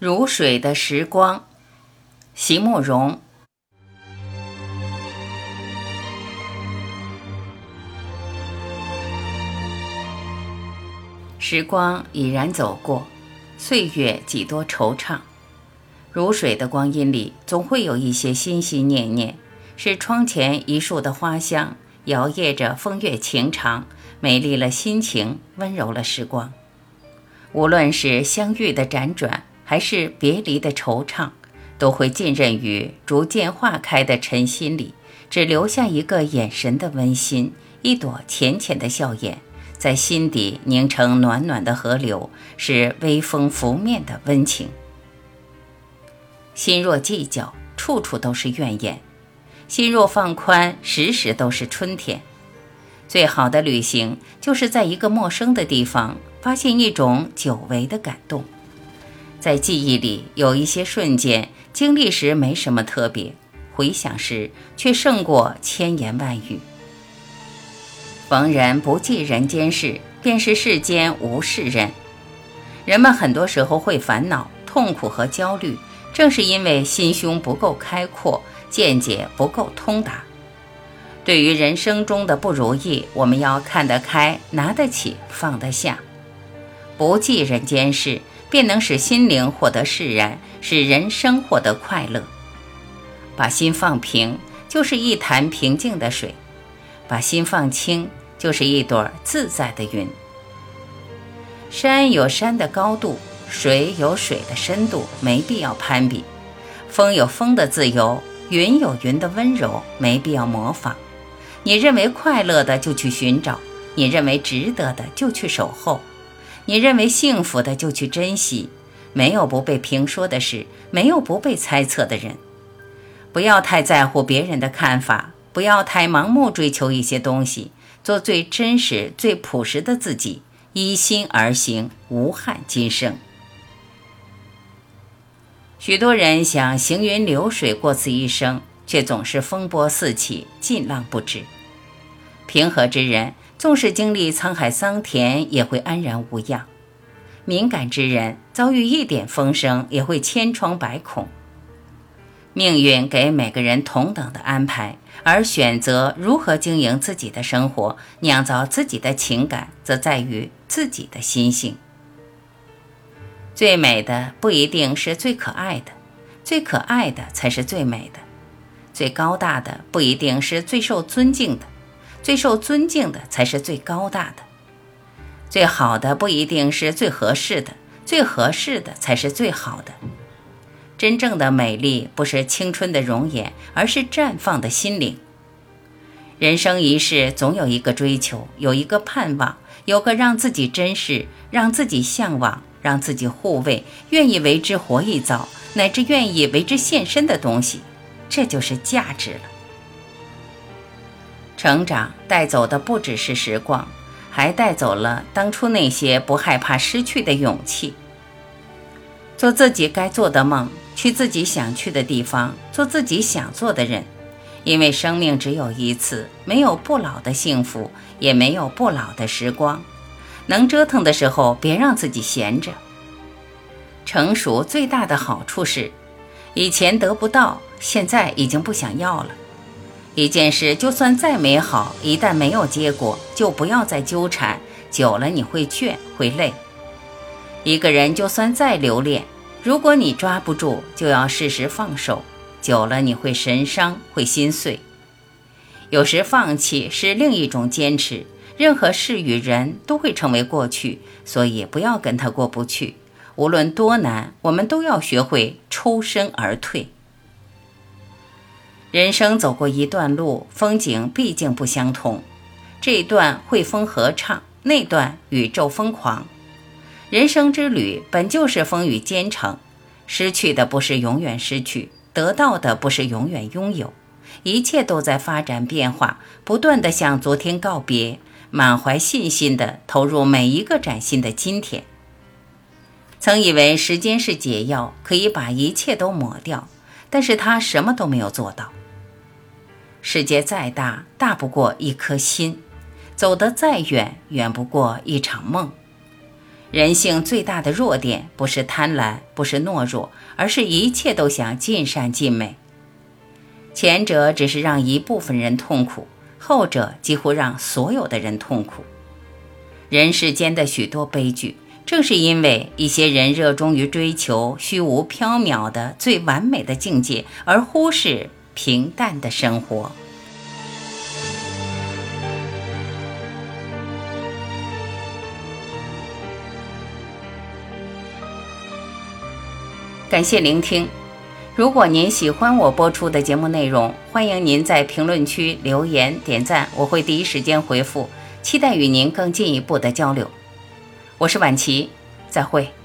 如水的时光，席慕容。时光已然走过，岁月几多惆怅。如水的光阴里，总会有一些心心念念，是窗前一树的花香，摇曳着风月情长，美丽了心情，温柔了时光。无论是相遇的辗转。还是别离的惆怅，都会浸润于逐渐化开的晨心里，只留下一个眼神的温馨，一朵浅浅的笑颜，在心底凝成暖暖的河流，是微风拂面的温情。心若计较，处处都是怨言；心若放宽，时时都是春天。最好的旅行，就是在一个陌生的地方，发现一种久违的感动。在记忆里有一些瞬间，经历时没什么特别，回想时却胜过千言万语。逢人不记人间事，便是世间无事人。人们很多时候会烦恼、痛苦和焦虑，正是因为心胸不够开阔，见解不够通达。对于人生中的不如意，我们要看得开，拿得起，放得下，不记人间事。便能使心灵获得释然，使人生获得快乐。把心放平，就是一潭平静的水；把心放轻，就是一朵自在的云。山有山的高度，水有水的深度，没必要攀比；风有风的自由，云有云的温柔，没必要模仿。你认为快乐的，就去寻找；你认为值得的，就去守候。你认为幸福的就去珍惜，没有不被评说的事，没有不被猜测的人。不要太在乎别人的看法，不要太盲目追求一些东西，做最真实、最朴实的自己，依心而行，无憾今生。许多人想行云流水过此一生，却总是风波四起，尽浪不止。平和之人。纵使经历沧海桑田，也会安然无恙；敏感之人遭遇一点风声，也会千疮百孔。命运给每个人同等的安排，而选择如何经营自己的生活，酿造自己的情感，则在于自己的心性。最美的不一定是最可爱的，最可爱的才是最美的；最高大的不一定是最受尊敬的。最受尊敬的才是最高大的，最好的不一定是最合适的，最合适的才是最好的。真正的美丽不是青春的容颜，而是绽放的心灵。人生一世，总有一个追求，有一个盼望，有个让自己珍视、让自己向往、让自己护卫、愿意为之活一遭，乃至愿意为之献身的东西，这就是价值了。成长带走的不只是时光，还带走了当初那些不害怕失去的勇气。做自己该做的梦，去自己想去的地方，做自己想做的人。因为生命只有一次，没有不老的幸福，也没有不老的时光。能折腾的时候，别让自己闲着。成熟最大的好处是，以前得不到，现在已经不想要了。一件事就算再美好，一旦没有结果，就不要再纠缠，久了你会倦会累。一个人就算再留恋，如果你抓不住，就要适时放手，久了你会神伤会心碎。有时放弃是另一种坚持。任何事与人都会成为过去，所以不要跟他过不去。无论多难，我们都要学会抽身而退。人生走过一段路，风景毕竟不相同。这段汇风合唱，那段宇宙疯狂。人生之旅本就是风雨兼程，失去的不是永远失去，得到的不是永远拥有。一切都在发展变化，不断的向昨天告别，满怀信心的投入每一个崭新的今天。曾以为时间是解药，可以把一切都抹掉，但是他什么都没有做到。世界再大，大不过一颗心；走得再远，远不过一场梦。人性最大的弱点不是贪婪，不是懦弱，而是一切都想尽善尽美。前者只是让一部分人痛苦，后者几乎让所有的人痛苦。人世间的许多悲剧，正是因为一些人热衷于追求虚无缥缈的最完美的境界，而忽视平淡的生活。感谢聆听。如果您喜欢我播出的节目内容，欢迎您在评论区留言点赞，我会第一时间回复。期待与您更进一步的交流。我是婉琪，再会。